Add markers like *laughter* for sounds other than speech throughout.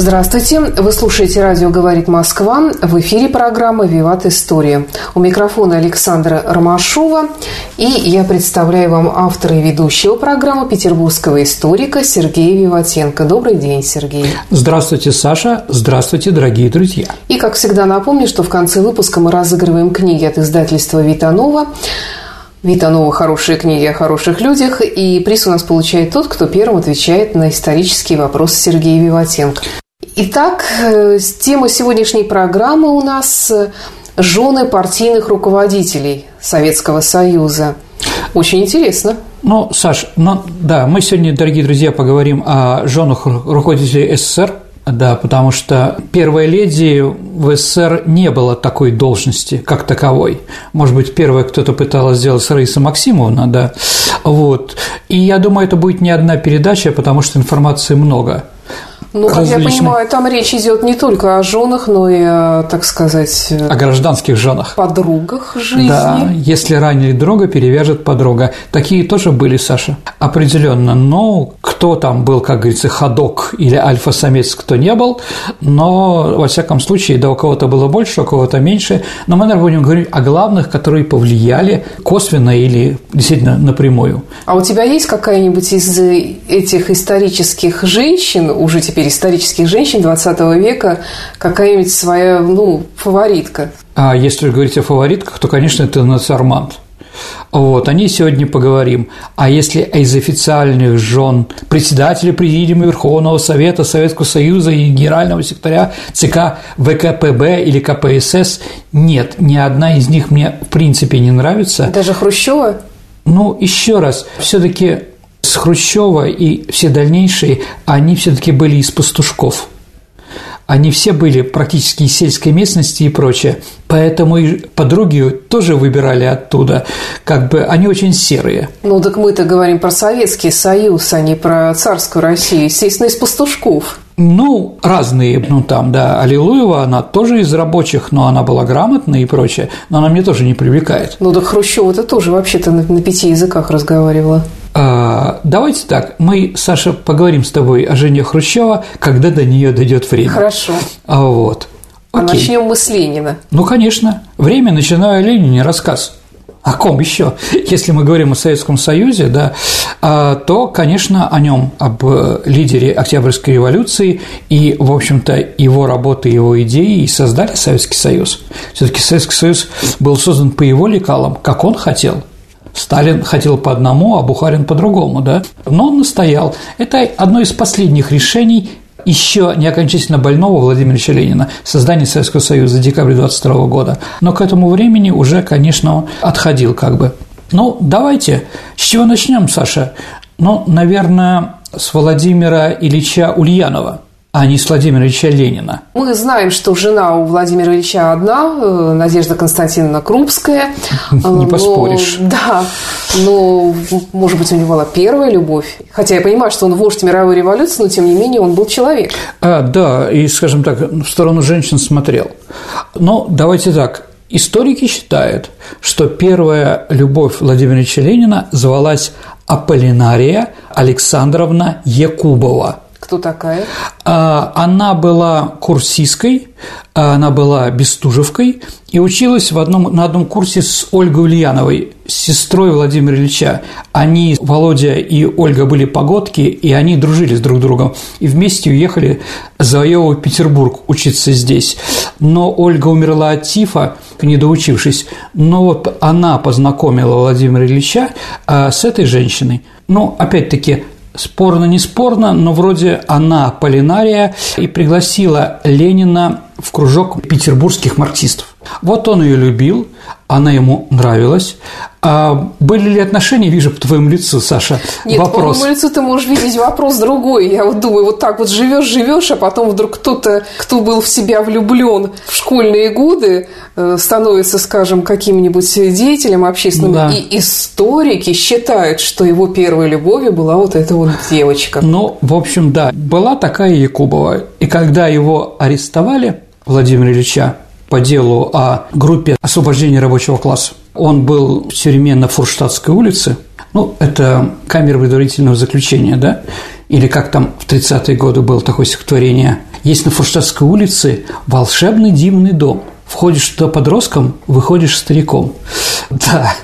Здравствуйте, вы слушаете радио «Говорит Москва». В эфире программа «Виват История». У микрофона Александра Ромашова. И я представляю вам автора и ведущего программы петербургского историка Сергея Виватенко. Добрый день, Сергей. Здравствуйте, Саша. Здравствуйте, дорогие друзья. И, как всегда, напомню, что в конце выпуска мы разыгрываем книги от издательства «Витанова». Витанова «Хорошие книги о хороших людях», и приз у нас получает тот, кто первым отвечает на исторические вопросы Сергея Виватенко. Итак, э, тема сегодняшней программы у нас э, «Жены партийных руководителей Советского Союза». Очень интересно. Ну, Саш, ну да, мы сегодня, дорогие друзья, поговорим о женах руководителей СССР, да, потому что первой леди в СССР не было такой должности, как таковой. Может быть, первая кто-то пыталась сделать Раиса Максимовна, да, вот. И я думаю, это будет не одна передача, потому что информации много. Ну, как я понимаю, там речь идет не только о женах, но и, о, так сказать... О гражданских женах. Подругах жизни. Да, если ранили друга, перевяжет подруга. Такие тоже были, Саша, определенно. Но кто там был, как говорится, ходок или альфа-самец, кто не был, но, во всяком случае, да, у кого-то было больше, у кого-то меньше. Но мы, наверное, будем говорить о главных, которые повлияли косвенно или действительно напрямую. А у тебя есть какая-нибудь из этих исторических женщин, уже теперь теперь исторических женщин 20 века какая-нибудь своя, ну, фаворитка? А если говорить о фаворитках, то, конечно, это Нацармант. Вот, о ней сегодня поговорим. А если из официальных жен председателя Президиума Верховного Совета Советского Союза и генерального секретаря ЦК ВКПБ или КПСС, нет, ни одна из них мне в принципе не нравится. Даже Хрущева? Ну, еще раз, все-таки с Хрущева и все дальнейшие, они все-таки были из пастушков. Они все были практически из сельской местности и прочее. Поэтому и подруги тоже выбирали оттуда. Как бы они очень серые. Ну, так мы-то говорим про Советский Союз, а не про царскую Россию. Естественно, из пастушков. Ну, разные, ну там, да, Аллилуева, она тоже из рабочих, но она была грамотная и прочее, но она мне тоже не привлекает. Ну, так Хрущева-то тоже вообще-то на, на пяти языках разговаривала. А, давайте так, мы, Саша, поговорим с тобой о Жене Хрущева, когда до нее дойдет время. Хорошо. А вот. А начнем мы с Ленина. Ну, конечно. Время начинаю о Ленине рассказ. О ком еще? *laughs* Если мы говорим о Советском Союзе, да, а, то, конечно, о нем, об лидере Октябрьской революции и, в общем-то, его работы, его идеи и создали Советский Союз. Все-таки Советский Союз был создан по его лекалам, как он хотел – Сталин хотел по одному, а Бухарин по другому, да? Но он настоял. Это одно из последних решений еще не окончательно больного Владимира Ленина, создание Советского Союза декабря 22 года. Но к этому времени уже, конечно, отходил как бы. Ну, давайте, с чего начнем, Саша? Ну, наверное, с Владимира Ильича Ульянова – а не с Владимира Ильича Ленина. Мы знаем, что жена у Владимира Ильича одна, э, Надежда Константиновна Крупская. *laughs* Не поспоришь. *laughs* Да, но, может быть, у него была первая любовь. Хотя я понимаю, что он вождь мировой революции, но, тем не менее, он был человек. А, да, и, скажем так, в сторону женщин смотрел. Но давайте так, Историки считают, что первая любовь Владимира Ильича Ленина звалась Аполлинария Александровна Якубова – кто такая? А, она была курсисткой, она была бестужевкой и училась в одном, на одном курсе с Ольгой Ульяновой, сестрой Владимира Ильича. Они, Володя и Ольга, были погодки, и они дружили с друг другом. И вместе уехали завоевывать Петербург, учиться здесь. Но Ольга умерла от тифа, не доучившись. Но вот она познакомила Владимира Ильича а, с этой женщиной. Ну, опять-таки, спорно, не спорно, но вроде она Полинария и пригласила Ленина в кружок петербургских марксистов. Вот он ее любил, она ему нравилась. А были ли отношения, вижу по твоему лицу, Саша, Нет, вопрос. по моему лицу ты можешь видеть вопрос другой. Я вот думаю, вот так вот живешь, живешь, а потом вдруг кто-то, кто был в себя влюблен в школьные годы, э, становится, скажем, каким-нибудь деятелем общественным, Да. и историки считают, что его первой любовью была вот эта вот девочка. Ну, в общем, да, была такая Якубова. И когда его арестовали, Владимира Ильича, по делу о группе освобождения рабочего класса, он был в тюрьме на Фурштадтской улице. Ну, это камера предварительного заключения, да? Или как там в 30-е годы было такое стихотворение. Есть на Фурштадтской улице волшебный дивный дом. Входишь туда подростком, выходишь стариком. *laughs* Да,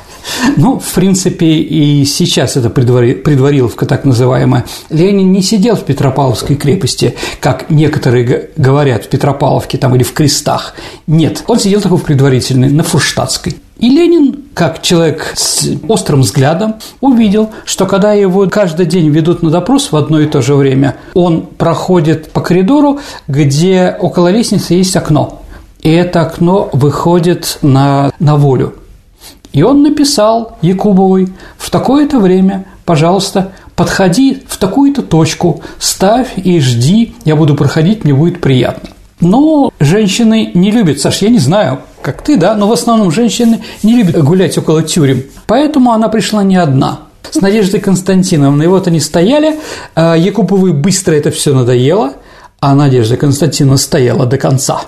ну, в принципе, и сейчас это предвари- предвариловка так называемая. Ленин не сидел в Петропавловской крепости, как некоторые говорят в Петропавловке там, или в Крестах. Нет, он сидел такой в предварительной, на Фурштадтской. И Ленин, как человек с острым взглядом, увидел, что когда его каждый день ведут на допрос в одно и то же время, он проходит по коридору, где около лестницы есть окно. И это окно выходит на, на волю. И он написал Якубовой в такое-то время, пожалуйста, подходи в такую-то точку, ставь и жди, я буду проходить, мне будет приятно. Но женщины не любят, Саш, я не знаю, как ты, да, но в основном женщины не любят гулять около тюрем. Поэтому она пришла не одна. С Надеждой Константиновной. И вот они стояли, а Якуповой быстро это все надоело, а Надежда Константиновна стояла до конца.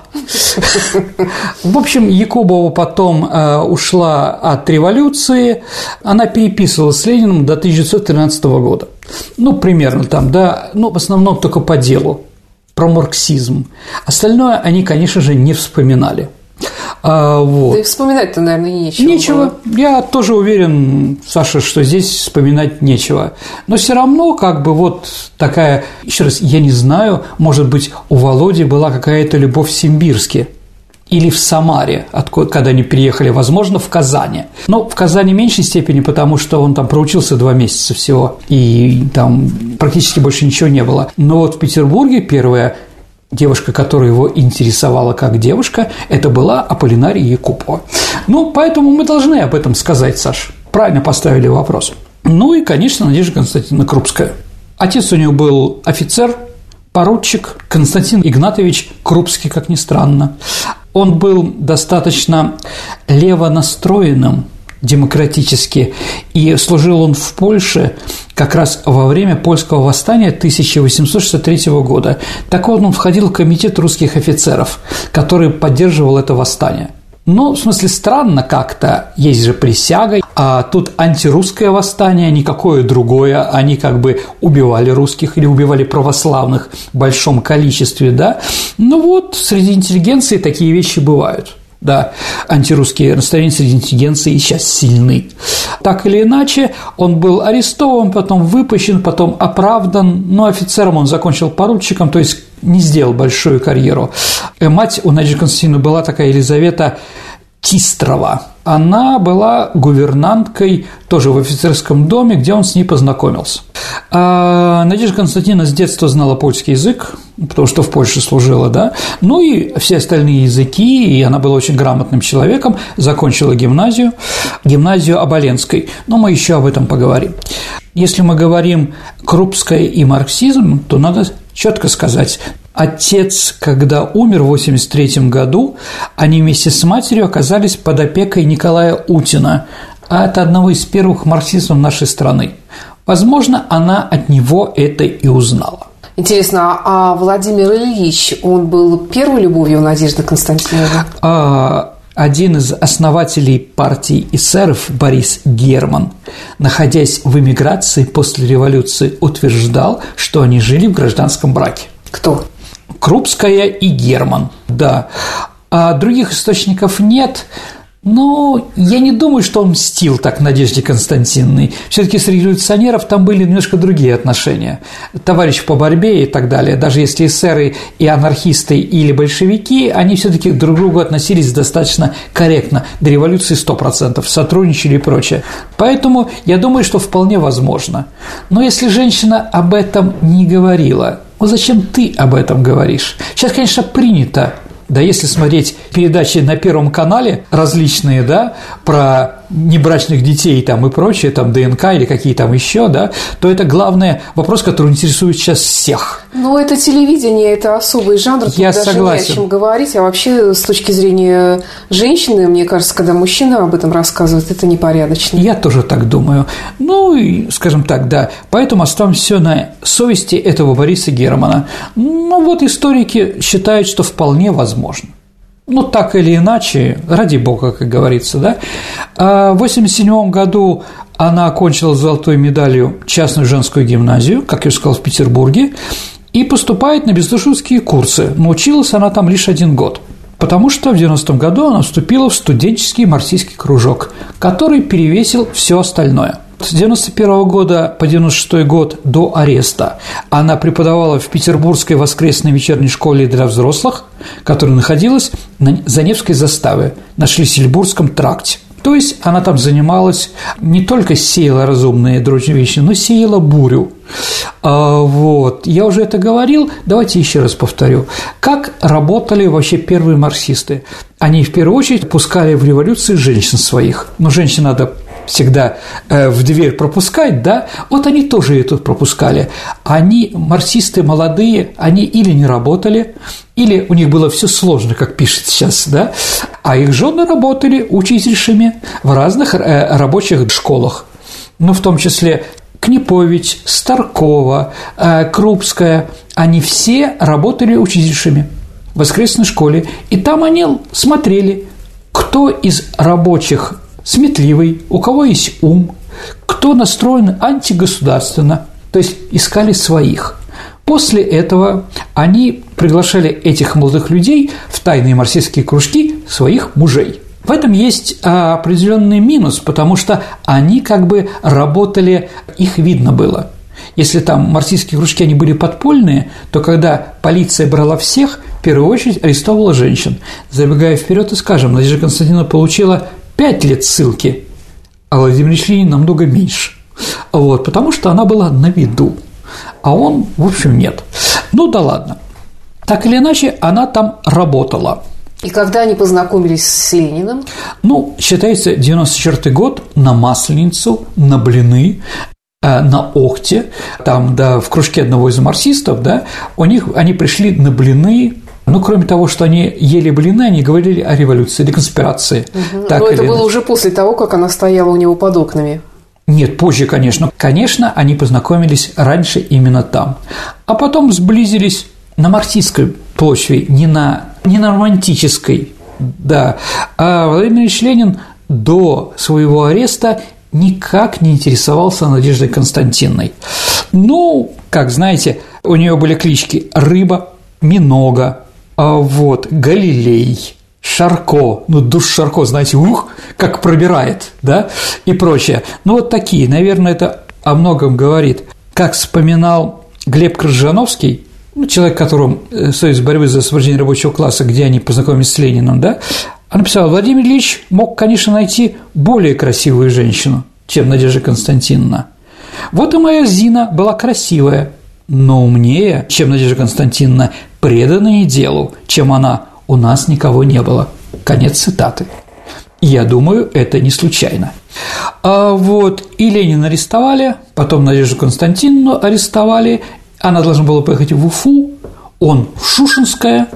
В общем, Якубова потом э, ушла от революции, она переписывалась с Лениным до 1913 года. Ну, примерно там, да, ну, в основном только по делу, про марксизм. Остальное они, конечно же, не вспоминали. А, вот. Да и вспоминать-то, наверное, нечего. Нечего. было. Я тоже уверен, Саша, что здесь вспоминать нечего. Но все равно, как бы вот такая, еще раз, я не знаю, может быть, у Володи была какая-то любовь в Симбирске или в Самаре, откуда, когда они переехали, возможно, в Казани. Но в Казани в меньшей степени, потому что он там проучился два месяца всего, и там практически больше ничего не было. Но вот в Петербурге первая девушка, которая его интересовала как девушка, это была Аполлинария Якупова. Ну, поэтому мы должны об этом сказать, Саш. Правильно поставили вопрос. Ну и, конечно, Надежда Константиновна Крупская. Отец у нее был офицер, поручик Константин Игнатович Крупский, как ни странно. Он был достаточно лево настроенным демократически, и служил он в Польше как раз во время польского восстания 1863 года. Так вот, он входил в комитет русских офицеров, который поддерживал это восстание. Ну, в смысле, странно как-то, есть же присяга, а тут антирусское восстание, никакое другое, они как бы убивали русских или убивали православных в большом количестве, да. Ну вот, среди интеллигенции такие вещи бывают. Да, антирусские настроения среди интеллигенции и сейчас сильны. Так или иначе, он был арестован, потом выпущен, потом оправдан, но офицером он закончил поручиком, то есть не сделал большую карьеру. Э, Мать у Надежды Константиновны была такая Елизавета Тистрова. Она была гувернанткой тоже в офицерском доме, где он с ней познакомился. А Надежда Константиновна с детства знала польский язык, потому что в Польше служила, да, ну и все остальные языки, и она была очень грамотным человеком, закончила гимназию, гимназию Оболенской, но мы еще об этом поговорим. Если мы говорим Крупская и марксизм, то надо четко сказать, отец, когда умер в 1983 году, они вместе с матерью оказались под опекой Николая Утина, а это одного из первых марксистов нашей страны. Возможно, она от него это и узнала. Интересно, а Владимир Ильич, он был первой любовью Надежды Константиновны? А один из основателей партии эсеров Борис Герман, находясь в эмиграции после революции, утверждал, что они жили в гражданском браке. Кто? Крупская и Герман, да. А других источников нет, но я не думаю, что он мстил так Надежде Константиновной. Все-таки среди революционеров там были немножко другие отношения. Товарищ по борьбе и так далее. Даже если эсеры и анархисты или большевики, они все-таки друг к другу относились достаточно корректно. До революции 100%, сотрудничали и прочее. Поэтому я думаю, что вполне возможно. Но если женщина об этом не говорила, ну зачем ты об этом говоришь? Сейчас, конечно, принято Да если смотреть передачи на Первом канале различные, да, про небрачных детей там и прочее, там ДНК или какие там еще, да, то это главный вопрос, который интересует сейчас всех. Ну, это телевидение, это особый жанр, тут Я даже согласен. не о чем говорить, а вообще с точки зрения женщины, мне кажется, когда мужчина об этом рассказывает, это непорядочно. Я тоже так думаю. Ну, и, скажем так, да. Поэтому оставим все на совести этого Бориса Германа. Ну, вот историки считают, что вполне возможно. Ну, так или иначе, ради бога, как говорится, да. А в 1987 году она окончила с золотой медалью частную женскую гимназию, как я уже сказал, в Петербурге, и поступает на бездушевские курсы. Но училась она там лишь один год – Потому что в 90-м году она вступила в студенческий марксистский кружок, который перевесил все остальное. С 91 года по 96 год до ареста она преподавала в Петербургской воскресной вечерней школе для взрослых, которая находилась на Заневской заставе на Шлиссельбургском тракте. То есть она там занималась, не только сеяла разумные дрочные вещи, но сеяла бурю. А, вот. Я уже это говорил, давайте еще раз повторю. Как работали вообще первые марксисты? Они в первую очередь пускали в революцию женщин своих. Но женщин надо всегда э, в дверь пропускать, да, вот они тоже тут пропускали. Они, марксисты молодые, они или не работали, или у них было все сложно, как пишет сейчас, да, а их жены работали учительшами в разных э, рабочих школах, ну, в том числе Книпович, Старкова, э, Крупская, они все работали учительшами в воскресной школе, и там они смотрели, кто из рабочих сметливый, у кого есть ум, кто настроен антигосударственно, то есть искали своих. После этого они приглашали этих молодых людей в тайные марксистские кружки своих мужей. В этом есть определенный минус, потому что они как бы работали, их видно было. Если там марксистские кружки, они были подпольные, то когда полиция брала всех, в первую очередь арестовывала женщин. Забегая вперед и скажем, Надежда Константиновна получила пять лет ссылки, а Владимир Ильич Ленин намного меньше. Вот, потому что она была на виду, а он, в общем, нет. Ну да ладно. Так или иначе, она там работала. И когда они познакомились с Лениным? Ну, считается, 94 год на Масленицу, на блины, э, на Охте, там, да, в кружке одного из марксистов, да, у них, они пришли на блины ну, кроме того, что они ели блины, они говорили о революции, о конспирации. Угу. Так Но это было уже после того, как она стояла у него под окнами. Нет, позже, конечно. Конечно, они познакомились раньше именно там. А потом сблизились на марксистской почве, не на, не на романтической, да. А Владимир Ильич Ленин до своего ареста никак не интересовался Надеждой Константиновной. Ну, как знаете, у нее были клички «Рыба», «Минога», а вот Галилей, Шарко, ну душ Шарко, знаете, ух, как пробирает, да, и прочее. Ну вот такие, наверное, это о многом говорит. Как вспоминал Глеб Крыжановский, ну, человек, которому э, Союз борьбы за освобождение рабочего класса, где они познакомились с Лениным, да, он написал, Владимир Ильич мог, конечно, найти более красивую женщину, чем Надежда Константиновна. Вот и моя Зина была красивая, но умнее, чем Надежда Константиновна, преданные делу, чем она «у нас никого не было». Конец цитаты. Я думаю, это не случайно. А вот и Ленина арестовали, потом Надежду Константиновну арестовали, она должна была поехать в Уфу, он в Шушинское,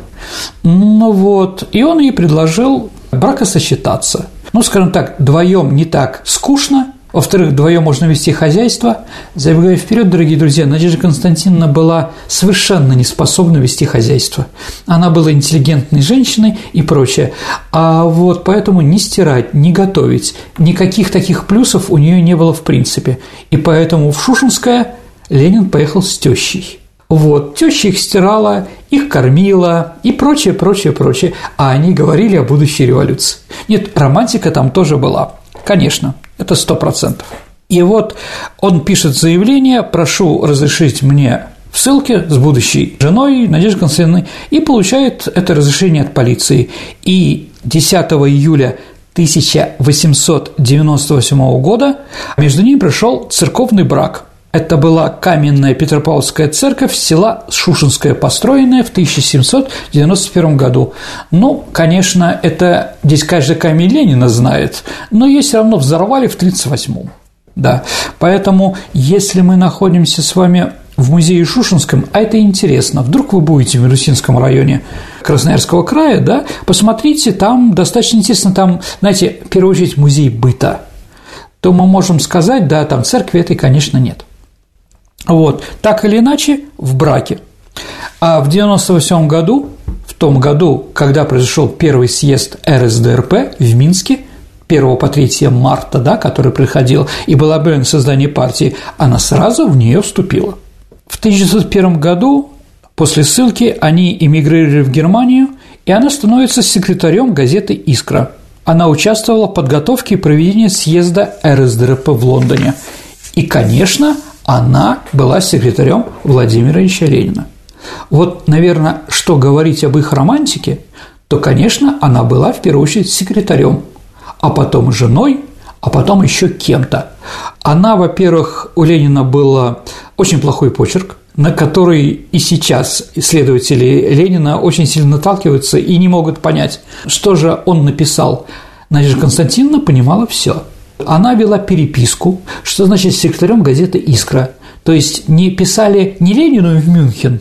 ну вот, и он ей предложил бракосочетаться. Ну, скажем так, вдвоем не так скучно, во-вторых, вдвоем можно вести хозяйство. Забегая вперед, дорогие друзья, Надежда Константиновна была совершенно не способна вести хозяйство. Она была интеллигентной женщиной и прочее. А вот поэтому не стирать, не готовить, никаких таких плюсов у нее не было в принципе. И поэтому в Шушинское Ленин поехал с тещей. Вот, теща их стирала, их кормила и прочее, прочее, прочее. А они говорили о будущей революции. Нет, романтика там тоже была, конечно. Это сто процентов. И вот он пишет заявление, прошу разрешить мне в ссылке с будущей женой Надеждой Константиновной и получает это разрешение от полиции. И 10 июля 1898 года между ними пришел церковный брак. Это была каменная Петропавловская церковь села Шушинская, построенная в 1791 году. Ну, конечно, это здесь каждый камень Ленина знает, но ее все равно взорвали в 1938 да. Поэтому, если мы находимся с вами в музее Шушинском, а это интересно, вдруг вы будете в Мирусинском районе Красноярского края, да, посмотрите, там достаточно интересно, там, знаете, в первую очередь музей быта, то мы можем сказать, да, там церкви этой, конечно, нет. Вот, так или иначе, в браке. А в 98 году, в том году, когда произошел первый съезд РСДРП в Минске, 1 по 3 марта, да, который приходил, и было объявлено создание партии, она сразу в нее вступила. В 1901 году после ссылки они эмигрировали в Германию, и она становится секретарем газеты «Искра». Она участвовала в подготовке и проведении съезда РСДРП в Лондоне. И, конечно, она была секретарем Владимира Ильича Ленина. Вот, наверное, что говорить об их романтике, то, конечно, она была в первую очередь секретарем, а потом женой, а потом еще кем-то. Она, во-первых, у Ленина был очень плохой почерк, на который и сейчас исследователи Ленина очень сильно наталкиваются и не могут понять, что же он написал. Надежда Константиновна понимала все. Она вела переписку, что значит секретарем газеты «Искра». То есть не писали не Ленину в Мюнхен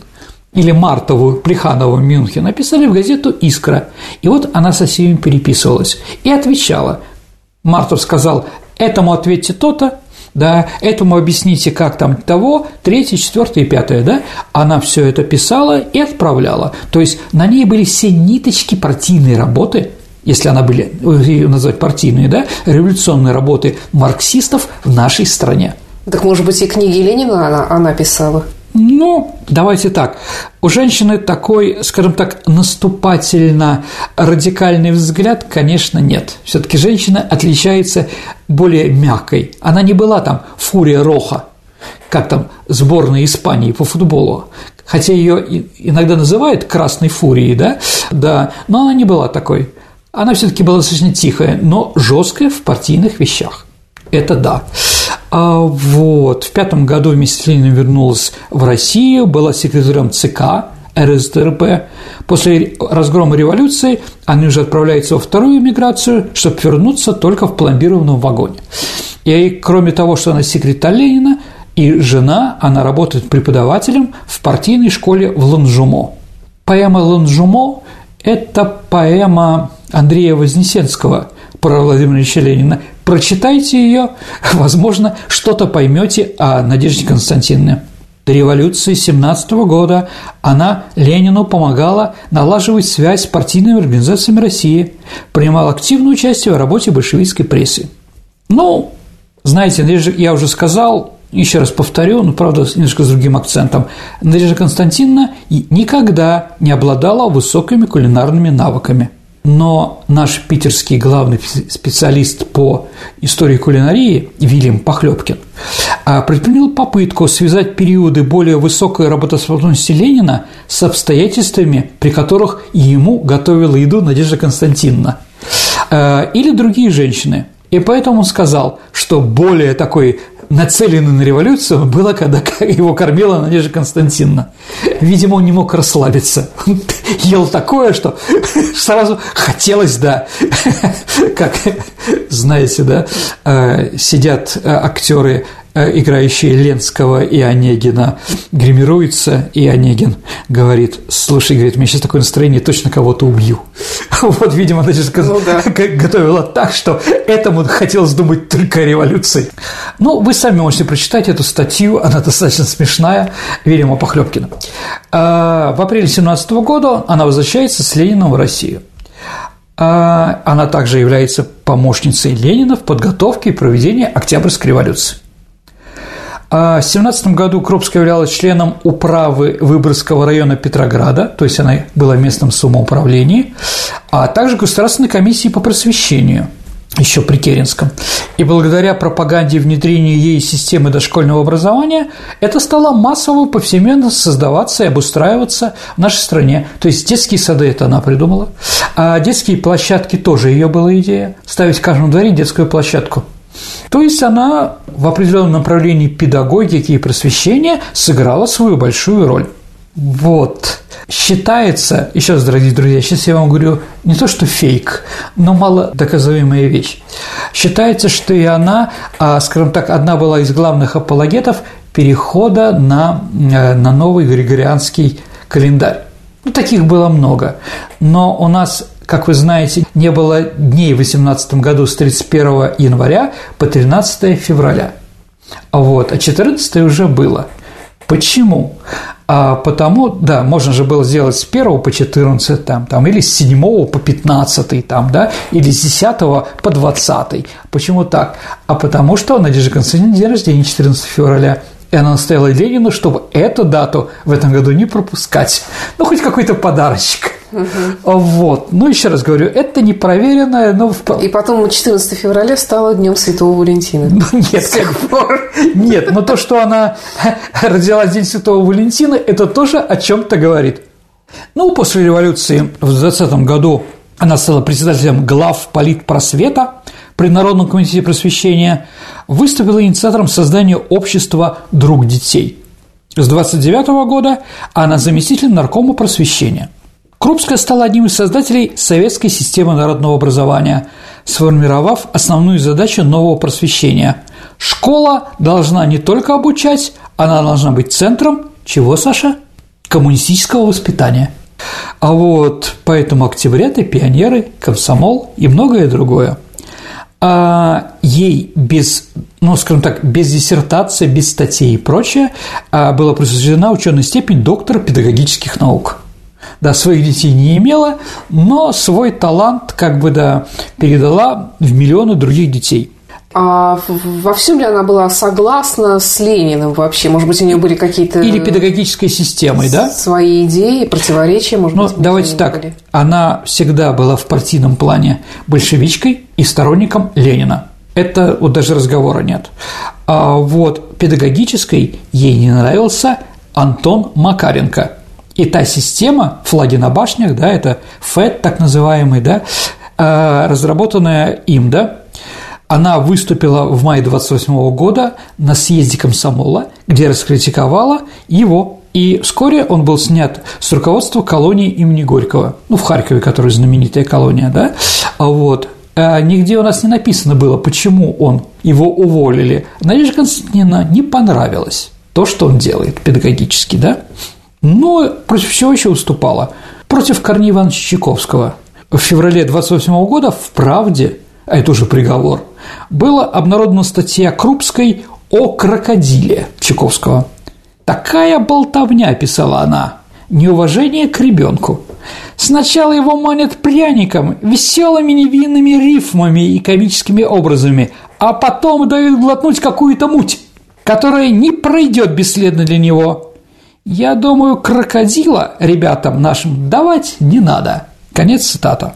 или Мартову, Плеханову в Мюнхен, а писали в газету «Искра». И вот она со всеми переписывалась и отвечала. Мартов сказал, этому ответьте то-то, да, этому объясните, как там того, третье, четвертое и пятое, да, она все это писала и отправляла. То есть на ней были все ниточки партийной работы, если она были, ее назвать партийные, да, революционные работы марксистов в нашей стране. Так, может быть, и книги Ленина она, она писала? Ну, давайте так. У женщины такой, скажем так, наступательно радикальный взгляд, конечно, нет. Все-таки женщина отличается более мягкой. Она не была там фурия Роха, как там сборная Испании по футболу. Хотя ее иногда называют красной фурией, да, да, но она не была такой. Она все-таки была достаточно тихая, но жесткая в партийных вещах. Это да. А вот. В пятом году вместе с Лениным вернулась в Россию, была секретарем ЦК РСДРП. После разгрома революции они уже отправляются во вторую миграцию, чтобы вернуться только в пломбированном вагоне. И кроме того, что она секретарь Ленина, и жена, она работает преподавателем в партийной школе в Ланжумо. Поэма «Ланжумо» – это поэма Андрея Вознесенского про Владимира Ильича Ленина Прочитайте ее, возможно, что-то поймете о Надежде Константиновне. До революции 17 года она Ленину помогала налаживать связь с партийными организациями России, принимала активное участие в работе большевистской прессы. Ну, знаете, я уже сказал, еще раз повторю, но, правда, немножко с другим акцентом, Надежда Константиновна никогда не обладала высокими кулинарными навыками – но наш питерский главный специалист по истории кулинарии Вильям Похлебкин а, предпринял попытку связать периоды более высокой работоспособности Ленина с обстоятельствами, при которых ему готовила еду Надежда Константиновна а, или другие женщины. И поэтому он сказал, что более такой нацеленный на революцию было, когда *laughs* его кормила Надежда Константиновна. Видимо, он не мог расслабиться. Ел такое, что *laughs* сразу хотелось, да, *laughs* как, знаете, да, э, сидят э, актеры играющие Ленского и Онегина, гримируется, и Онегин говорит, слушай, говорит, у меня сейчас такое настроение, точно кого-то убью. *laughs* Вот, видимо, она сейчас ну, да. *laughs* готовила так, что этому хотелось думать только о революции. Ну, вы сами можете прочитать эту статью, она достаточно смешная, Вильяма Похлебкина. А, в апреле 17 года она возвращается с Лениным в Россию. А, она также является помощницей Ленина в подготовке и проведении Октябрьской революции. А в 17 году Крупская являлась членом управы Выборгского района Петрограда, то есть она была местным самоуправлении, а также Государственной комиссии по просвещению еще при Керенском. И благодаря пропаганде и внедрению ей системы дошкольного образования это стало массово повсеместно создаваться и обустраиваться в нашей стране. То есть детские сады это она придумала, а детские площадки тоже ее была идея – ставить в каждом дворе детскую площадку – То есть она в определенном направлении педагогики и просвещения сыграла свою большую роль. Вот. Считается, еще раз, дорогие друзья, сейчас я вам говорю не то, что фейк, но мало доказуемая вещь. Считается, что и она, а, скажем так, одна была из главных апологетов перехода на, э, на новый григорианский календарь. Ну, таких было много. Но у нас как вы знаете, не было дней в 2018 году с 31 января по 13 февраля. Вот, а 14 уже было. Почему? А потому, да, можно же было сделать с 1 по 14, там, там, или с 7 по 15, там, да, или с 10 по 20. Почему так? А потому что Надежда Константиновна день рождения 14 февраля, и она настояла Ленину, чтобы эту дату в этом году не пропускать. Ну, хоть какой-то подарочек. Угу. Вот. Ну, еще раз говорю, это непроверенное, но... И потом 14 февраля стало Днем Святого Валентина. Ну, нет, с тех пор. Нет, но то, что она *laughs* родилась День Святого Валентина, это тоже о чем-то говорит. Ну, после революции в 20 году она стала председателем глав политпросвета при Народном комитете просвещения, выступила инициатором создания общества «Друг детей». С 29 года она заместитель наркома просвещения – Крупская стала одним из создателей советской системы народного образования, сформировав основную задачу нового просвещения. Школа должна не только обучать, она должна быть центром чего, Саша? Коммунистического воспитания. А вот поэтому октябряты, пионеры, комсомол и многое другое. А ей без, ну, скажем так, без диссертации, без статей и прочее а была присуждена ученая степень доктора педагогических наук – да, своих детей не имела, но свой талант как бы, да, передала в миллионы других детей. А во всем ли она была согласна с Лениным вообще? Может быть, у нее были какие-то... Или педагогической системой, да? Свои идеи, противоречия, может ну, быть? давайте так. Были? Она всегда была в партийном плане большевичкой и сторонником Ленина. Это вот даже разговора нет. А вот педагогической ей не нравился Антон Макаренко – и та система, флаги на башнях, да, это ФЭД, так называемый, да, э, разработанная им, да, она выступила в мае 28 года на съезде комсомола, где раскритиковала его, и вскоре он был снят с руководства колонии имени Горького, ну, в Харькове, которая знаменитая колония, да, вот, а нигде у нас не написано было, почему он его уволили. Надежда Константиновна не понравилось то, что он делает педагогически, да, но против чего еще уступала? Против Корнея Ивановича Чайковского. В феврале 28 года в «Правде», а это уже приговор, была обнародована статья Крупской о крокодиле Чайковского. «Такая болтовня», – писала она, – «неуважение к ребенку. Сначала его манят пряником, веселыми невинными рифмами и комическими образами, а потом дают глотнуть какую-то муть, которая не пройдет бесследно для него. Я думаю, крокодила ребятам нашим давать не надо. Конец цитата.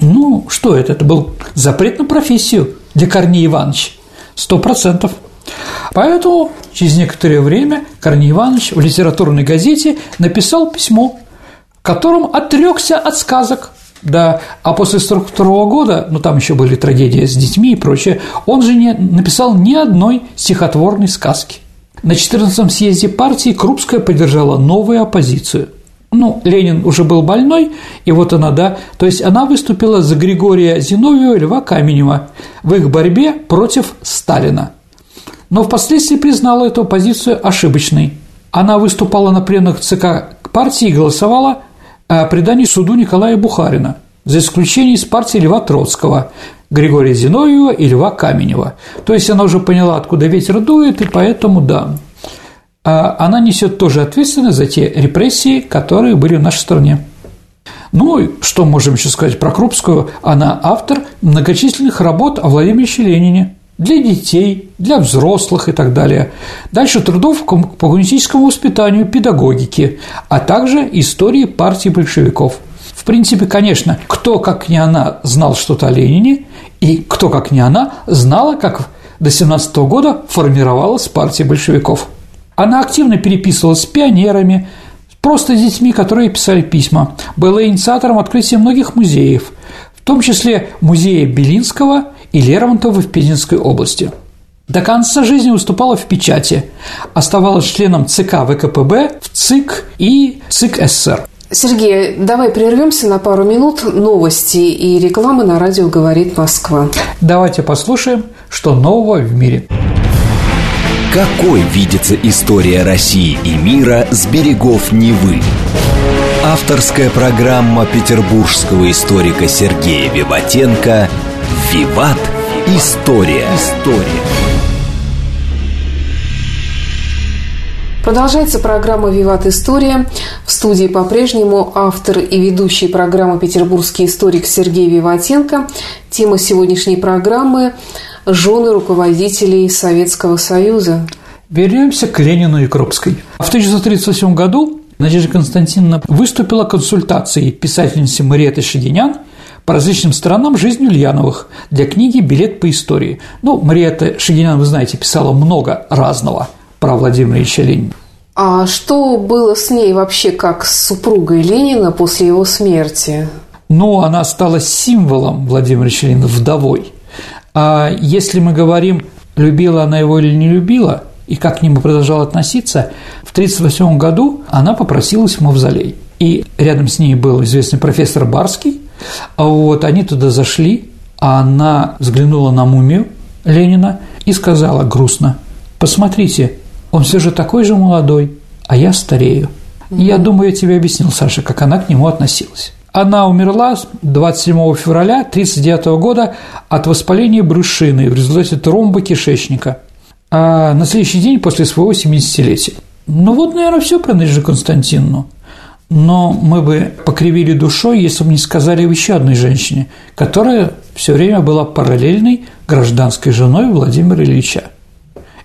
Ну, что это? Это был запрет на профессию для Корнея Ивановича. Сто процентов. Поэтому через некоторое время Корней Иванович в литературной газете написал письмо, в котором отрекся от сказок. Да, а после 1942 года, ну там еще были трагедии с детьми и прочее, он же не написал ни одной стихотворной сказки. На 14-м съезде партии Крупская поддержала новую оппозицию. Ну, Ленин уже был больной, и вот она, да, то есть она выступила за Григория Зиновьева и Льва Каменева в их борьбе против Сталина. Но впоследствии признала эту позицию ошибочной. Она выступала на пленных ЦК партии и голосовала о предании суду Николая Бухарина, за исключением из партии Льва Троцкого, Григория Зиновьева и Льва Каменева. То есть она уже поняла, откуда ветер дует, и поэтому да. А она несет тоже ответственность за те репрессии, которые были в нашей стране. Ну, и что можем еще сказать про Крупскую? Она автор многочисленных работ о Владимире Ленине для детей, для взрослых и так далее. Дальше трудов по гуманистическому воспитанию, педагогике, а также истории партии большевиков – в принципе, конечно, кто, как не она, знал что-то о Ленине, и кто, как не она, знала, как до 17 года формировалась партия большевиков. Она активно переписывалась с пионерами, просто с детьми, которые писали письма, была инициатором открытия многих музеев, в том числе музея Белинского и Лермонтова в Пензенской области. До конца жизни выступала в печати, оставалась членом ЦК ВКПБ, в ЦИК и ЦИК СССР. Сергей, давай прервемся на пару минут. Новости и реклама на радио «Говорит Москва». Давайте послушаем, что нового в мире. Какой видится история России и мира с берегов Невы? Авторская программа петербургского историка Сергея Виватенко «Виват. История». История. Продолжается программа «Виват История». В студии по-прежнему автор и ведущий программы «Петербургский историк» Сергей Виватенко. Тема сегодняшней программы – жены руководителей Советского Союза. Вернемся к Ленину и Крупской. В 1938 году Надежда Константиновна выступила консультацией писательницы Мариэты Шагинян по различным сторонам жизни Ульяновых для книги «Билет по истории». Ну, Мариэта Шагинян, вы знаете, писала много разного – про Владимира Ильича Ленина. А что было с ней вообще как с супругой Ленина после его смерти? Ну, она стала символом Владимира Ильича Ленина, вдовой. А если мы говорим, любила она его или не любила, и как к нему продолжала относиться, в 1938 году она попросилась в мавзолей. И рядом с ней был известный профессор Барский, а вот они туда зашли, а она взглянула на мумию Ленина и сказала грустно, «Посмотрите, он все же такой же молодой, а я старею. Я думаю, я тебе объяснил, Саша, как она к нему относилась. Она умерла 27 февраля 1939 года от воспаления брюшины в результате тромба кишечника а на следующий день после своего 70-летия. Ну вот, наверное, все про Надежду Константиновну. Но мы бы покривили душой, если бы не сказали еще одной женщине, которая все время была параллельной гражданской женой Владимира Ильича.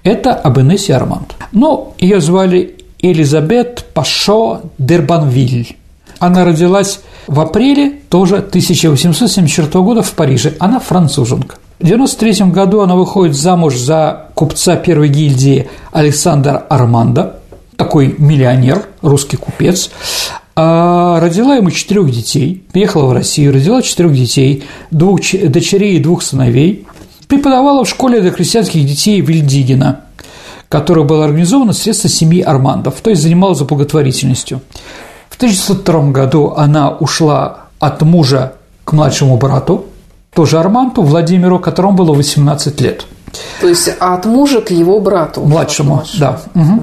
Это Абенесси Арманд. Но ее звали Элизабет Пашо Дербанвиль. Она родилась в апреле тоже 1874 года в Париже. Она француженка. В 1993 году она выходит замуж за купца первой гильдии Александра Арманда, такой миллионер, русский купец, а родила ему четырех детей, приехала в Россию, родила четырех детей, двух дочерей и двух сыновей, преподавала в школе для крестьянских детей Вильдигина, которая была организована средства семьи Армандов, то есть занималась благотворительностью. В 1902 году она ушла от мужа к младшему брату, тоже Арманту, Владимиру, которому было 18 лет. То есть от мужа к его брату. Младшему, да. Угу.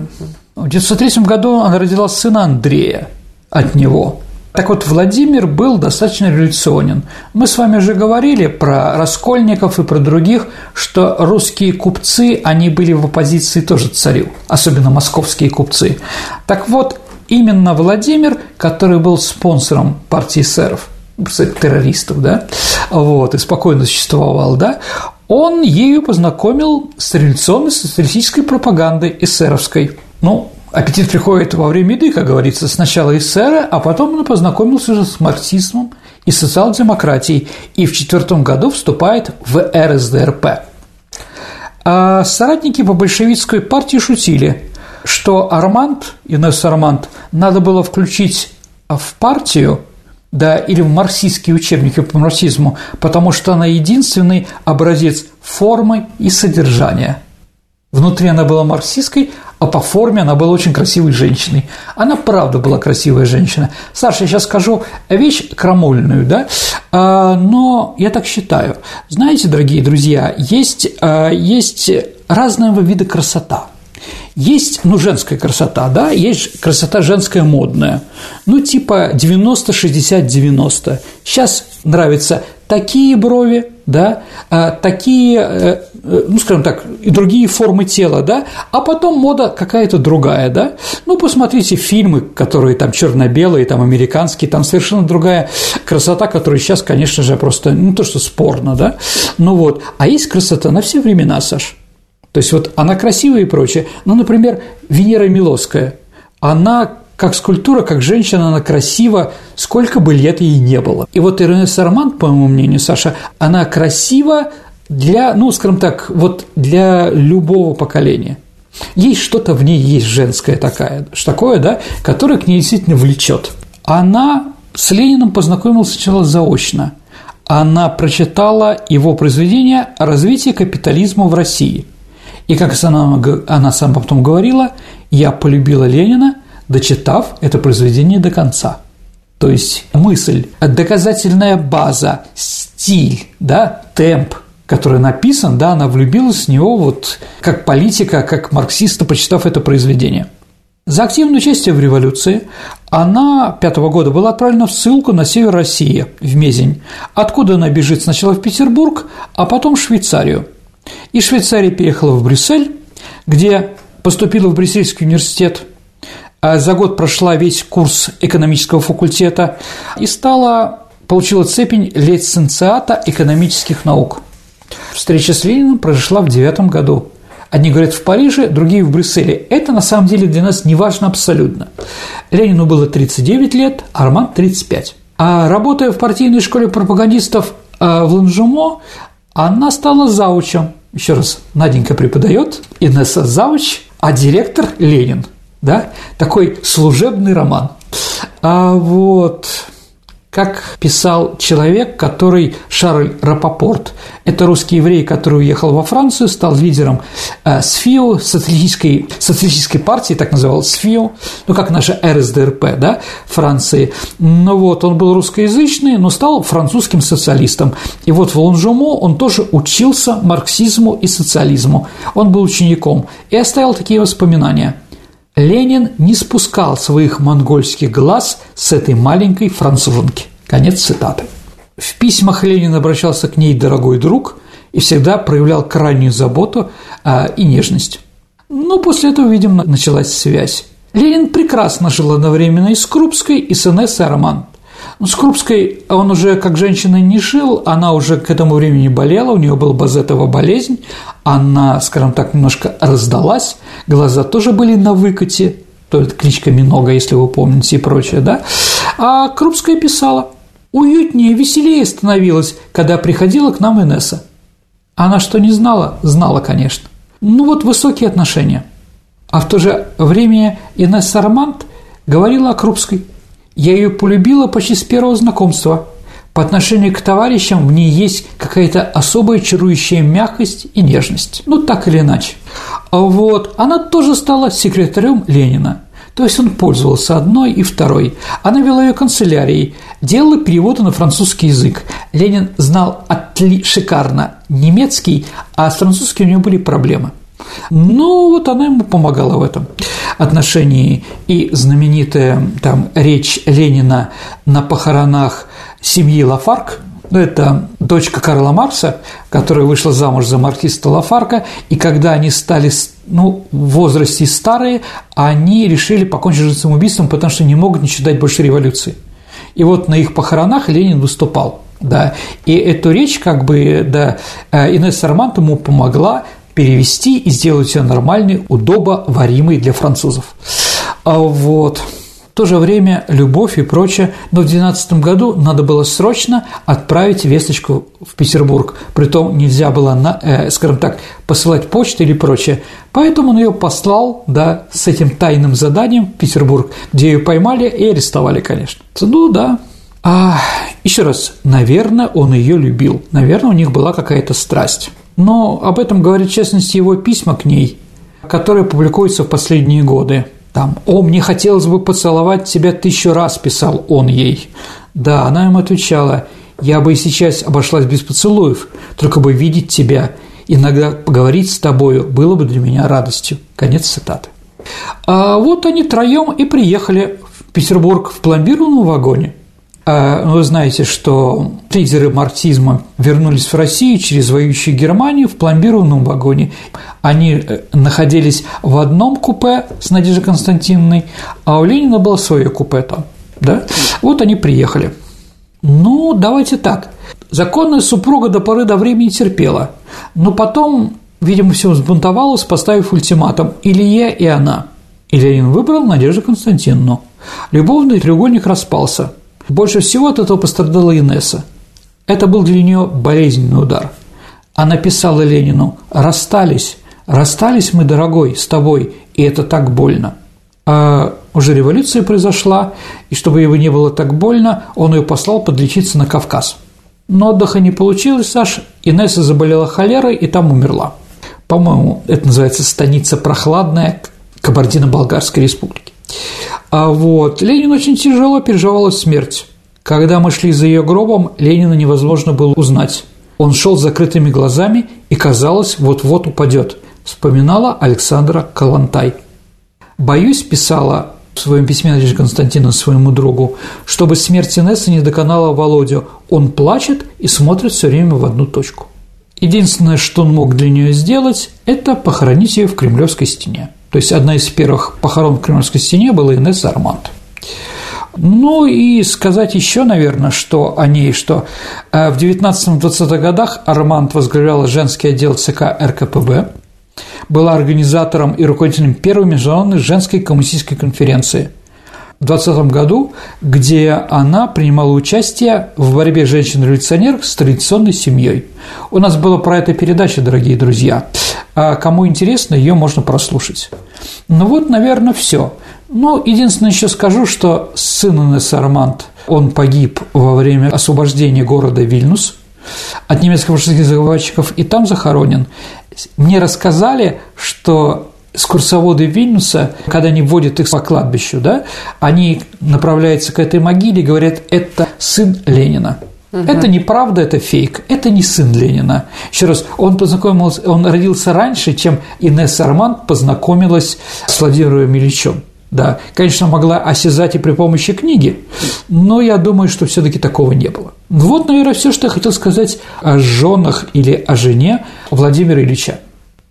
В 1903 году она родила сына Андрея от него. Так вот, Владимир был достаточно революционен. Мы с вами уже говорили про Раскольников и про других, что русские купцы, они были в оппозиции тоже царю, особенно московские купцы. Так вот, именно Владимир, который был спонсором партии эсеров, террористов, да, вот, и спокойно существовал, да, он ею познакомил с революционной социалистической пропагандой эсеровской. Ну, Аппетит приходит во время еды, как говорится, сначала из сэра, а потом он познакомился уже с марксизмом и социал-демократией, и в четвертом году вступает в РСДРП. А соратники по большевистской партии шутили, что Арманд, Инесс Арманд, надо было включить в партию, да, или в марксистские учебники по марксизму, потому что она единственный образец формы и содержания. Внутри она была марксистской, а по форме она была очень красивой женщиной. Она правда была красивая женщина. Саша, я сейчас скажу вещь крамольную, да, а, но я так считаю. Знаете, дорогие друзья, есть, а, есть разного вида красота. Есть, ну, женская красота, да, есть красота женская модная, ну, типа 90-60-90. Сейчас нравятся такие брови, да, а, такие, э, э, ну, скажем так, и другие формы тела, да, а потом мода какая-то другая, да. Ну, посмотрите фильмы, которые там черно-белые, там американские, там совершенно другая красота, которая сейчас, конечно же, просто, ну, то, что спорно, да. Ну вот, а есть красота на все времена, Саш. То есть вот она красивая и прочее. Ну, например, Венера Милоская, она как скульптура, как женщина, она красива, сколько бы лет ей не было. И вот Ирене Сармант, по моему мнению, Саша, она красива для, ну, скажем так, вот для любого поколения. Есть что-то в ней, есть женское такое, что такое, да, которое к ней действительно влечет. Она с Лениным познакомилась сначала заочно, она прочитала его произведение о развитии капитализма в России. И, как она, она сама потом говорила, я полюбила Ленина, дочитав это произведение до конца. То есть мысль, доказательная база, стиль, да, темп, который написан, да, она влюбилась в него вот как политика, как марксиста, почитав это произведение. За активное участие в революции она пятого года была отправлена в ссылку на север России, в Мезень, откуда она бежит сначала в Петербург, а потом в Швейцарию. Из Швейцарии переехала в Брюссель, где поступила в Брюссельский университет, за год прошла весь курс экономического факультета и стала, получила цепень лиценциата экономических наук. Встреча с Лениным произошла в девятом году. Одни говорят в Париже, другие в Брюсселе. Это на самом деле для нас не важно абсолютно. Ленину было 39 лет, а Арман – 35. А работая в партийной школе пропагандистов э, в Ланжумо, она стала заучем. Еще раз, Наденька преподает, Инесса завуч, а директор – Ленин. Да? Такой служебный роман. А вот как писал человек, который Шарль Рапопорт. Это русский еврей, который уехал во Францию, стал лидером э, СФИО, социалистической, социалистической партии, так называлась СФИО, ну, как наша РСДРП, да, Франции. Ну вот, он был русскоязычный, но стал французским социалистом. И вот в Лонжумо он тоже учился марксизму и социализму. Он был учеником и оставил такие воспоминания – Ленин не спускал своих монгольских глаз с этой маленькой француженки. Конец цитаты. В письмах Ленин обращался к ней «дорогой друг» и всегда проявлял крайнюю заботу а, и нежность. Но после этого, видимо, началась связь. Ленин прекрасно жил одновременно и с Крупской, и с Инессой Роман. Ну, с Крупской он уже как женщина не жил, она уже к этому времени болела, у нее была базетова болезнь, она, скажем так, немножко раздалась, глаза тоже были на выкате, то это кличка Минога, если вы помните и прочее, да? А Крупская писала, уютнее, веселее становилось, когда приходила к нам Инесса. Она что не знала? Знала, конечно. Ну вот высокие отношения. А в то же время Инесса Романт говорила о Крупской – я ее полюбила почти с первого знакомства. По отношению к товарищам в ней есть какая-то особая чарующая мягкость и нежность. Ну, так или иначе. А вот она тоже стала секретарем Ленина. То есть он пользовался одной и второй. Она вела ее канцелярией, делала переводы на французский язык. Ленин знал отли шикарно немецкий, а с французским у него были проблемы. Ну, вот она ему помогала в этом отношении. И знаменитая там речь Ленина на похоронах семьи Лафарк, ну, это дочка Карла Маркса, которая вышла замуж за марксиста Лафарка, и когда они стали ну, в возрасте старые, они решили покончить жизнь самоубийством, потому что не могут ничего дать больше революции. И вот на их похоронах Ленин выступал. Да, и эту речь, как бы, да, э, Инесса Армант ему помогла перевести и сделать ее нормальной, удобоваримой для французов. А вот. В то же время любовь и прочее, но в 2012 году надо было срочно отправить весточку в Петербург, притом нельзя было, на, э, скажем так, посылать почту или прочее, поэтому он ее послал, да, с этим тайным заданием в Петербург, где ее поймали и арестовали, конечно. Ну да, а, еще раз, наверное, он ее любил, наверное, у них была какая-то страсть. Но об этом говорит, в частности, его письма к ней, которые публикуются в последние годы. Там «О, мне хотелось бы поцеловать тебя тысячу раз», – писал он ей. Да, она ему отвечала «Я бы и сейчас обошлась без поцелуев, только бы видеть тебя, иногда поговорить с тобою было бы для меня радостью». Конец цитаты. А вот они троем и приехали в Петербург в пломбированном вагоне – вы знаете, что лидеры марксизма вернулись в Россию через воюющую Германию в пломбированном вагоне. Они э, находились в одном купе с Надеждой Константиновной, а у Ленина было свое купе там. Да? Вот они приехали. Ну, давайте так. Законная супруга до поры до времени терпела, но потом, видимо, все взбунтовалась, поставив ультиматум или я, и она. И Ленин выбрал Надежду Константиновну. Любовный треугольник распался – больше всего от этого пострадала Инесса. Это был для нее болезненный удар. Она писала Ленину «Расстались, расстались мы, дорогой, с тобой, и это так больно». А уже революция произошла, и чтобы его не было так больно, он ее послал подлечиться на Кавказ. Но отдыха не получилось, Саш. Инесса заболела холерой и там умерла. По-моему, это называется станица прохладная Кабардино-Болгарской республики. А вот Ленин очень тяжело переживала смерть. Когда мы шли за ее гробом, Ленина невозможно было узнать. Он шел с закрытыми глазами и, казалось, вот-вот упадет, вспоминала Александра Калантай. «Боюсь», – писала в своем письме Надежда Константиновна своему другу, чтобы смерть Инессы не доконала Володю. Он плачет и смотрит все время в одну точку. Единственное, что он мог для нее сделать, это похоронить ее в Кремлевской стене. То есть одна из первых похорон в Кремлевской стене была Инесса Арманд. Ну и сказать еще, наверное, что о ней, что э, в 19-20-х годах Арманд возглавляла женский отдел ЦК РКПБ, была организатором и руководителем первой международной женской коммунистической конференции в 2020 году, где она принимала участие в борьбе женщин-революционеров с традиционной семьей. У нас была про это передача, дорогие друзья. А кому интересно, ее можно прослушать. Ну вот, наверное, все. Ну, единственное, еще скажу, что сын Инессы Арманд, он погиб во время освобождения города Вильнюс от немецко-фашистских захватчиков и там захоронен. Мне рассказали, что экскурсоводы Вильнюса, когда они вводят их по кладбищу, да, они направляются к этой могиле и говорят, это сын Ленина. Угу. Это неправда, это фейк, это не сын Ленина. Еще раз, он познакомился, он родился раньше, чем Инесса Арман познакомилась с Владимиром Ильичем. Да, конечно, могла осязать и при помощи книги, но я думаю, что все таки такого не было. Вот, наверное, все, что я хотел сказать о женах или о жене Владимира Ильича.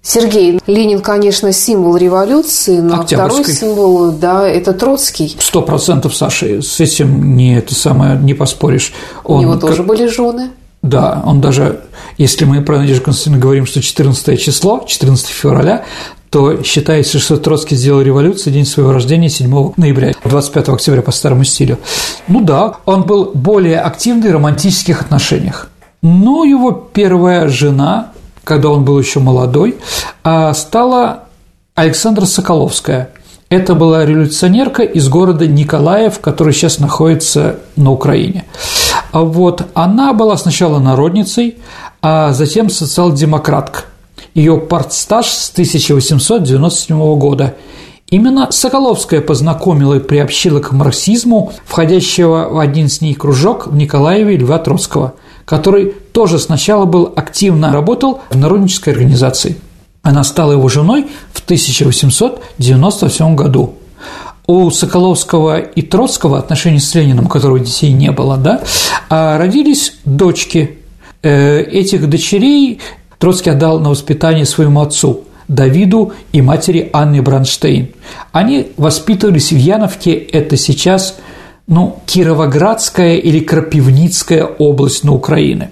Сергей, Ленин, конечно, символ революции, но второй символ, да, это Троцкий. Сто процентов, Саша, с этим не это самое не поспоришь. Он, У него тоже как... были жены. Да, он даже, если мы про Надежду Константиновну говорим, что 14 число, 14 февраля, то считается, что Троцкий сделал революцию день своего рождения 7 ноября, 25 октября по старому стилю. Ну да, он был более активный в романтических отношениях. Но его первая жена, когда он был еще молодой, а, стала Александра Соколовская. Это была революционерка из города Николаев, который сейчас находится на Украине. А вот она была сначала народницей, а затем социал-демократка – ее партстаж с 1897 года. Именно Соколовская познакомила и приобщила к марксизму входящего в один с ней кружок в Николаеве Льва Троцкого, который тоже сначала был активно работал в народнической организации. Она стала его женой в 1897 году. У Соколовского и Троцкого отношений с Лениным, у которого детей не было, да, а родились дочки. Э, этих дочерей Троцкий отдал на воспитание своему отцу Давиду и матери Анны Бранштейн. Они воспитывались в Яновке, это сейчас ну, Кировоградская или Крапивницкая область на Украине.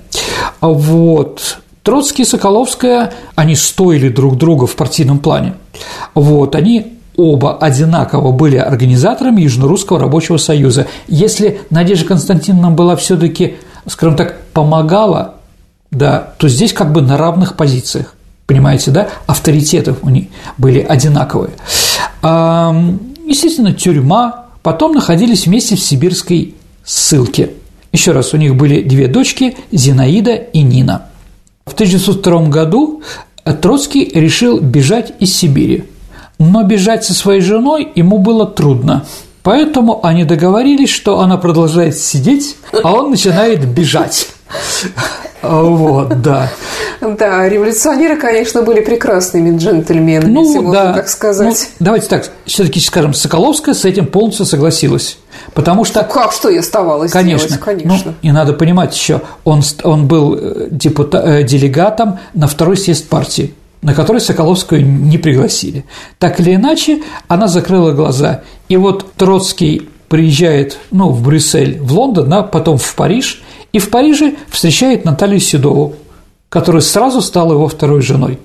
А вот. Троцкий и Соколовская, они стоили друг друга в партийном плане. Вот, они оба одинаково были организаторами Южно-Русского рабочего союза. Если Надежда Константиновна была все таки скажем так, помогала да, то здесь как бы на равных позициях, понимаете, да, авторитеты у них были одинаковые. Естественно, тюрьма, потом находились вместе в сибирской ссылке. Еще раз, у них были две дочки – Зинаида и Нина. В 1902 году Троцкий решил бежать из Сибири, но бежать со своей женой ему было трудно. Поэтому они договорились, что она продолжает сидеть, а он начинает бежать. Вот, да. Да, революционеры, конечно, были прекрасными джентльменами, ну, если да. можно так сказать. Ну, давайте так, все-таки скажем, Соколовская с этим полностью согласилась. Потому что... Ну, как, что и оставалось конечно, делать, конечно. Ну, и надо понимать еще, он, он был э, депутат, э, делегатом на второй съезд партии на который Соколовскую не пригласили. Так или иначе, она закрыла глаза. И вот Троцкий приезжает ну, в Брюссель, в Лондон, а потом в Париж, и в Париже встречает Наталью Седову, которая сразу стала его второй женой.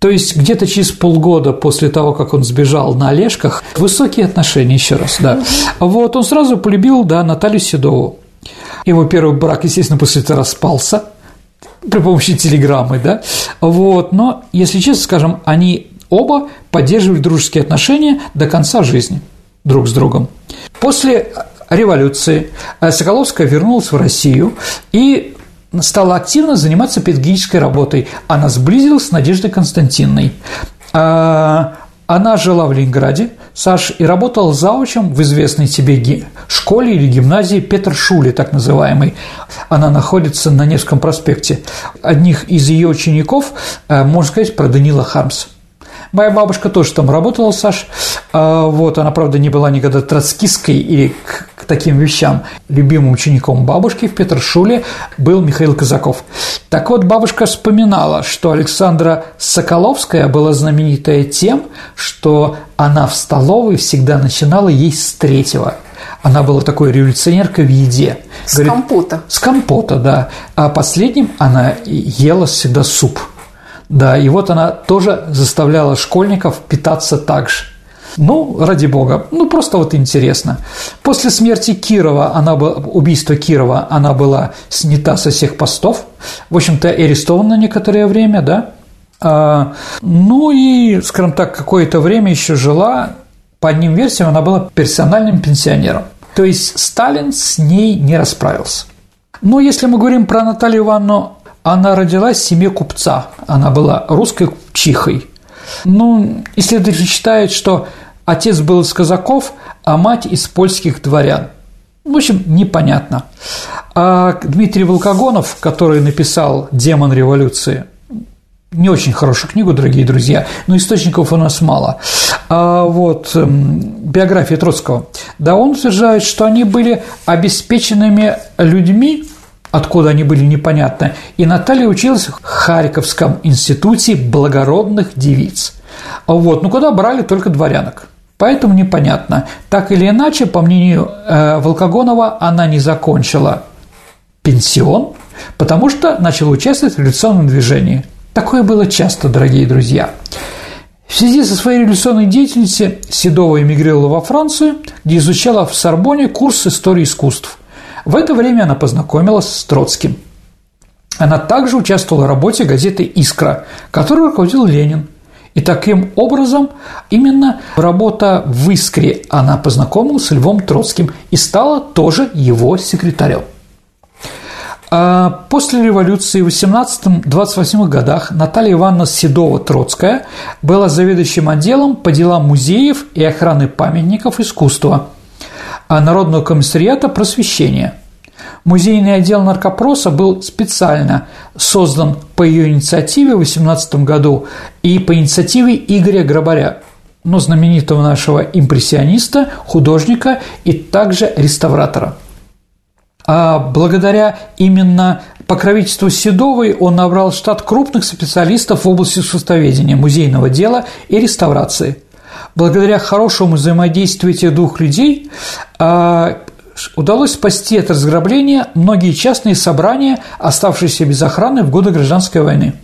То есть где-то через полгода после того, как он сбежал на Олежках, высокие отношения, еще раз, да. Вот он сразу полюбил, да, Наталью Седову. Его первый брак, естественно, после этого распался при помощи телеграммы, да. Вот, но, если честно скажем, они оба поддерживали дружеские отношения до конца жизни друг с другом. После революции Соколовская вернулась в Россию и стала активно заниматься педагогической работой. Она сблизилась с Надеждой Константиновной. А, она жила в Ленинграде, Саш, и работала заучем в известной тебе школе или гимназии Петр Шули, так называемой. Она находится на Невском проспекте. Одних из ее учеников, э, можно сказать, про Данила Хармс. Моя бабушка тоже там работала, Саш. А, вот, она, правда, не была никогда троцкистской или к таким вещам. Любимым учеником бабушки в Петршуле был Михаил Казаков. Так вот, бабушка вспоминала, что Александра Соколовская была знаменитая тем, что она в столовой всегда начинала есть с третьего – она была такой революционеркой в еде. С Говорит, компота. С компота, да. А последним она ела всегда суп. Да, и вот она тоже заставляла школьников питаться так же. Ну, ради бога, ну просто вот интересно. После смерти Кирова, она была, убийства Кирова, она была снята со всех постов, в общем-то, арестована некоторое время, да. А, ну и, скажем так, какое-то время еще жила, по одним версиям, она была персональным пенсионером. То есть Сталин с ней не расправился. Но если мы говорим про Наталью Ивановну она родилась в семье купца, она была русской чихой. Ну, исследователи считают, что отец был из казаков, а мать из польских дворян. В общем, непонятно. А Дмитрий Волкогонов, который написал «Демон революции», не очень хорошую книгу, дорогие друзья, но источников у нас мало. А вот биография Троцкого. Да, он утверждает, что они были обеспеченными людьми, откуда они были непонятно, и Наталья училась в Харьковском институте благородных девиц. Вот, ну куда брали только дворянок. Поэтому непонятно. Так или иначе, по мнению э, Волкогонова, она не закончила пенсион, потому что начала участвовать в революционном движении. Такое было часто, дорогие друзья. В связи со своей революционной деятельностью Седова эмигрировала во Францию, где изучала в Сорбоне курс истории искусств – в это время она познакомилась с Троцким. Она также участвовала в работе газеты «Искра», которую руководил Ленин. И таким образом именно работа в «Искре» она познакомилась с Львом Троцким и стала тоже его секретарем. А после революции в 18-28 годах Наталья Ивановна Седова-Троцкая была заведующим отделом по делам музеев и охраны памятников искусства – Народного комиссариата просвещения. Музейный отдел наркопроса был специально создан по ее инициативе в 18 году и по инициативе Игоря Грабаря, ну, знаменитого нашего импрессиониста, художника и также реставратора. А благодаря именно покровительству Седовой он набрал штат крупных специалистов в области искусствоведения, музейного дела и реставрации – благодаря хорошему взаимодействию этих двух людей а, удалось спасти от разграбления многие частные собрания, оставшиеся без охраны в годы гражданской войны.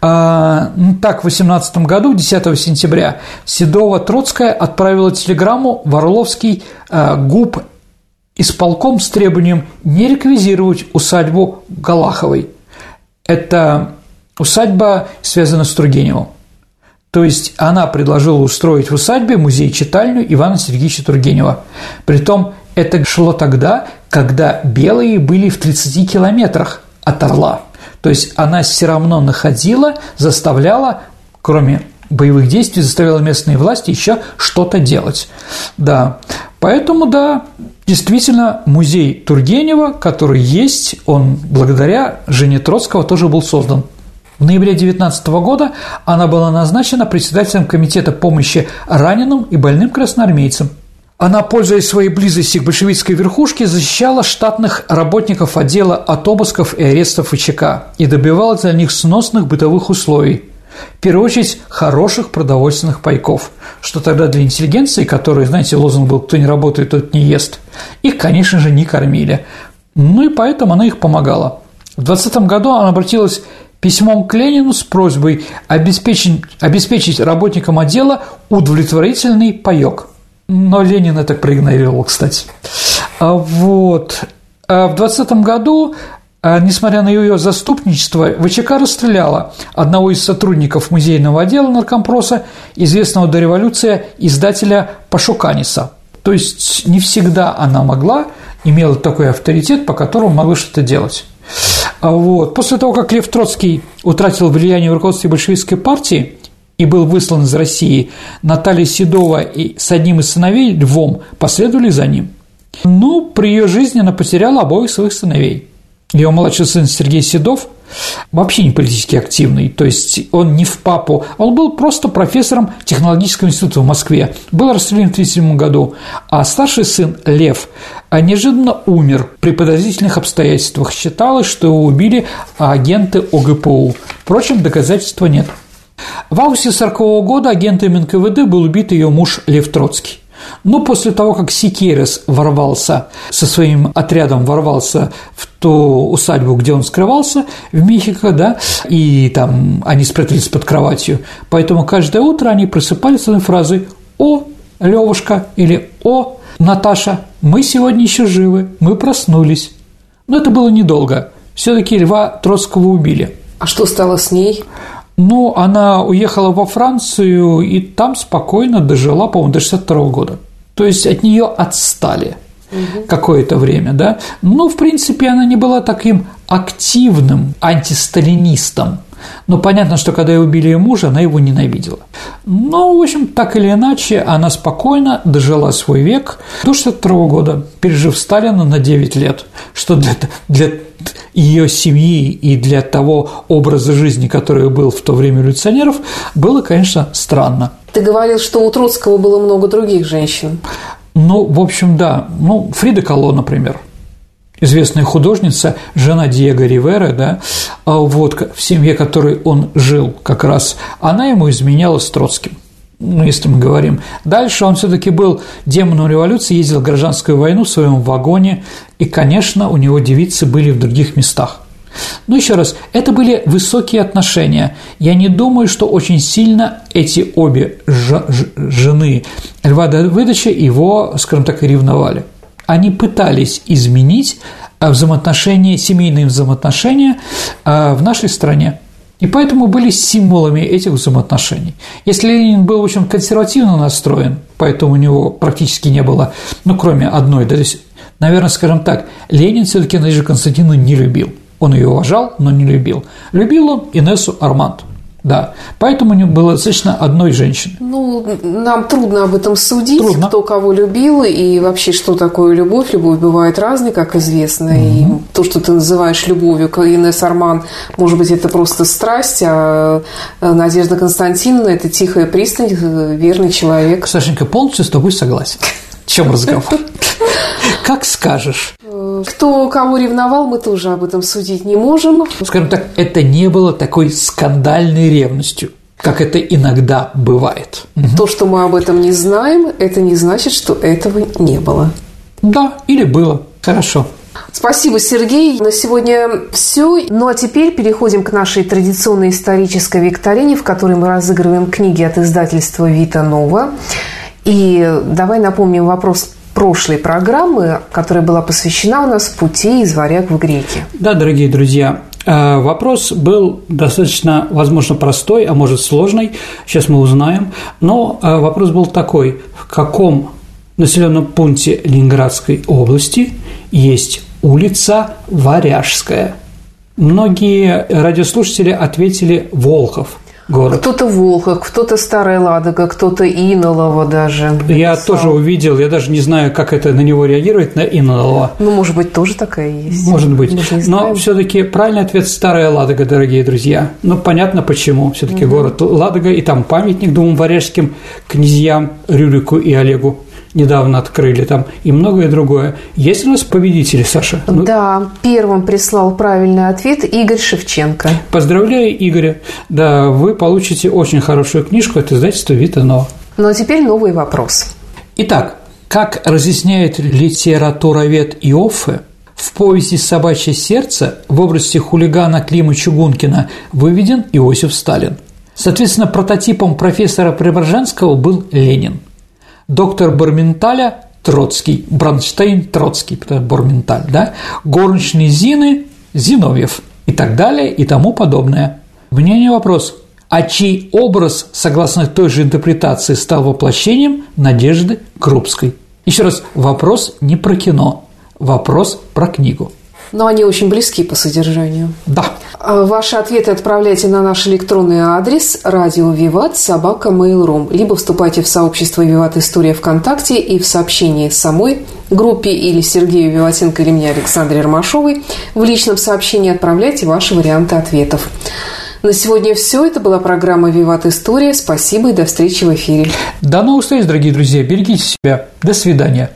А, ну, так, в 18 году, 10 сентября, Седова Троцкая отправила телеграмму в Орловский а, ГУП исполком с требованием не реквизировать усадьбу Галаховой. Это усадьба связана с Тургеневым. То есть она предложила устроить в усадьбе музей-читальню Ивана Сергеевича Тургенева. Притом это шло тогда, когда белые были в 30 километрах от Орла. То есть она все равно находила, заставляла, кроме боевых действий, заставляла местные власти еще что-то делать. Да, поэтому, да, действительно, музей Тургенева, который есть, он благодаря Жене Троцкого тоже был создан. В ноябре 19 года она была назначена председателем Комитета помощи раненым и больным красноармейцам. Она, пользуясь своей близостью к большевистской верхушке, защищала штатных работников отдела от обысков и арестов ВЧК и добивалась для них сносных бытовых условий. В первую очередь, хороших продовольственных пайков, что тогда для интеллигенции, которой, знаете, лозунг был «кто не работает, тот не ест», их, конечно же, не кормили. Ну и поэтому она их помогала. В 20 году она обратилась письмом к Ленину с просьбой обеспечить, обеспечить работникам отдела удовлетворительный паёк. Но Ленин это проигнорировал, кстати. А вот. А в 20 году а, Несмотря на ее заступничество, ВЧК расстреляла одного из сотрудников музейного отдела наркомпроса, известного до революции издателя Пашуканиса. То есть не всегда она могла, имела такой авторитет, по которому могла что-то делать. А вот. После того, как Лев Троцкий утратил влияние в руководстве большевистской партии и был выслан из России, Наталья Седова и с одним из сыновей, Львом, последовали за ним. Ну, при ее жизни она потеряла обоих своих сыновей. Ее младший сын Сергей Седов вообще не политически активный, то есть он не в папу, он был просто профессором технологического института в Москве, был расстрелян в 1937 году, а старший сын Лев неожиданно умер при подозрительных обстоятельствах. Считалось, что его убили агенты ОГПУ. Впрочем, доказательства нет. В августе 1940 года агентами НКВД был убит ее муж Лев Троцкий. Но после того, как Сикерес ворвался со своим отрядом, ворвался в ту усадьбу, где он скрывался, в Мехико, да, и там они спрятались под кроватью, поэтому каждое утро они просыпались с одной фразой «О, Левушка» или «О, Наташа, мы сегодня еще живы, мы проснулись». Но это было недолго. все таки Льва Троцкого убили. А что стало с ней? Ну, она уехала во Францию и там спокойно дожила, по-моему, до 62 года. То есть от нее отстали угу. какое-то время, да. Но, в принципе, она не была таким активным антисталинистом. Но понятно, что когда ее убили ее мужа, она его ненавидела. Но, в общем, так или иначе, она спокойно дожила свой век до 62 года, пережив Сталина на 9 лет, что для, для ее семьи и для того образа жизни, который был в то время революционеров, было, конечно, странно. Ты говорил, что у Троцкого было много других женщин. Ну, в общем, да. Ну, Фрида Кало, например известная художница, жена Диего Ривера, да, а вот в семье которой он жил как раз, она ему изменяла с Троцким ну, если мы говорим. Дальше он все-таки был демоном революции, ездил в гражданскую войну в своем вагоне, и, конечно, у него девицы были в других местах. Но еще раз, это были высокие отношения. Я не думаю, что очень сильно эти обе жены Льва Давыдовича его, скажем так, ревновали. Они пытались изменить взаимоотношения, семейные взаимоотношения а, в нашей стране и поэтому были символами этих взаимоотношений. Если Ленин был очень консервативно настроен, поэтому у него практически не было, ну, кроме одной, да, то есть, наверное, скажем так, Ленин все таки Надежду Константиновну не любил. Он ее уважал, но не любил. Любил он Инессу Арманд. Да, поэтому не было достаточно одной женщины. Ну, нам трудно об этом судить, трудно. кто кого любил и вообще, что такое любовь. Любовь бывает разной, как известно. Угу. И то, что ты называешь любовью Инесс Арман, может быть, это просто страсть, а Надежда Константиновна – это тихая пристань, верный человек. Сашенька, полностью с тобой согласен. В чем разговор? *laughs* Как скажешь. Кто кого ревновал, мы тоже об этом судить не можем. Скажем так, это не было такой скандальной ревностью как это иногда бывает. То, что мы об этом не знаем, это не значит, что этого не было. Да, или было. Хорошо. Спасибо, Сергей. На сегодня все. Ну а теперь переходим к нашей традиционной исторической викторине, в которой мы разыгрываем книги от издательства «Вита Нова». И давай напомним вопрос прошлой программы, которая была посвящена у нас пути из варяг в греки. Да, дорогие друзья, э, Вопрос был достаточно, возможно, простой, а может сложный. Сейчас мы узнаем. Но э, вопрос был такой: в каком населенном пункте Ленинградской области есть улица Варяжская? Многие радиослушатели ответили Волхов город. Кто-то Волхов, кто-то Старая Ладога, кто-то Инолово даже. Я тоже увидел, я даже не знаю, как это на него реагировать, на Инолово. Ну, может быть, тоже такая есть. Может быть. Но все-таки правильный ответ Старая Ладога, дорогие друзья. Ну, понятно почему. Все-таки угу. город Ладога, и там памятник двум варяжским князьям Рюрику и Олегу недавно открыли там и многое другое. Есть у нас победители, Саша? Ну... Да, первым прислал правильный ответ Игорь Шевченко. Поздравляю, Игоря. Да, вы получите очень хорошую книжку от издательства «Витано». Ну а теперь новый вопрос. Итак, как разъясняет литературовед Иоффе, в повести «Собачье сердце» в области хулигана Клима Чугункина выведен Иосиф Сталин. Соответственно, прототипом профессора Преображенского был Ленин – доктор Барменталя Троцкий, Бронштейн Троцкий, Борменталь, да, горничные Зины Зиновьев и так далее и тому подобное. Мнение вопрос. А чей образ, согласно той же интерпретации, стал воплощением Надежды Крупской? Еще раз, вопрос не про кино, вопрос про книгу. Но они очень близки по содержанию. Да. А ваши ответы отправляйте на наш электронный адрес радио Виват собака Mail.ru либо вступайте в сообщество Виват История ВКонтакте и в сообщении самой группе или Сергею Виватенко или мне Александре Ромашовой в личном сообщении отправляйте ваши варианты ответов. На сегодня все. Это была программа «Виват История». Спасибо и до встречи в эфире. До новых встреч, дорогие друзья. Берегите себя. До свидания.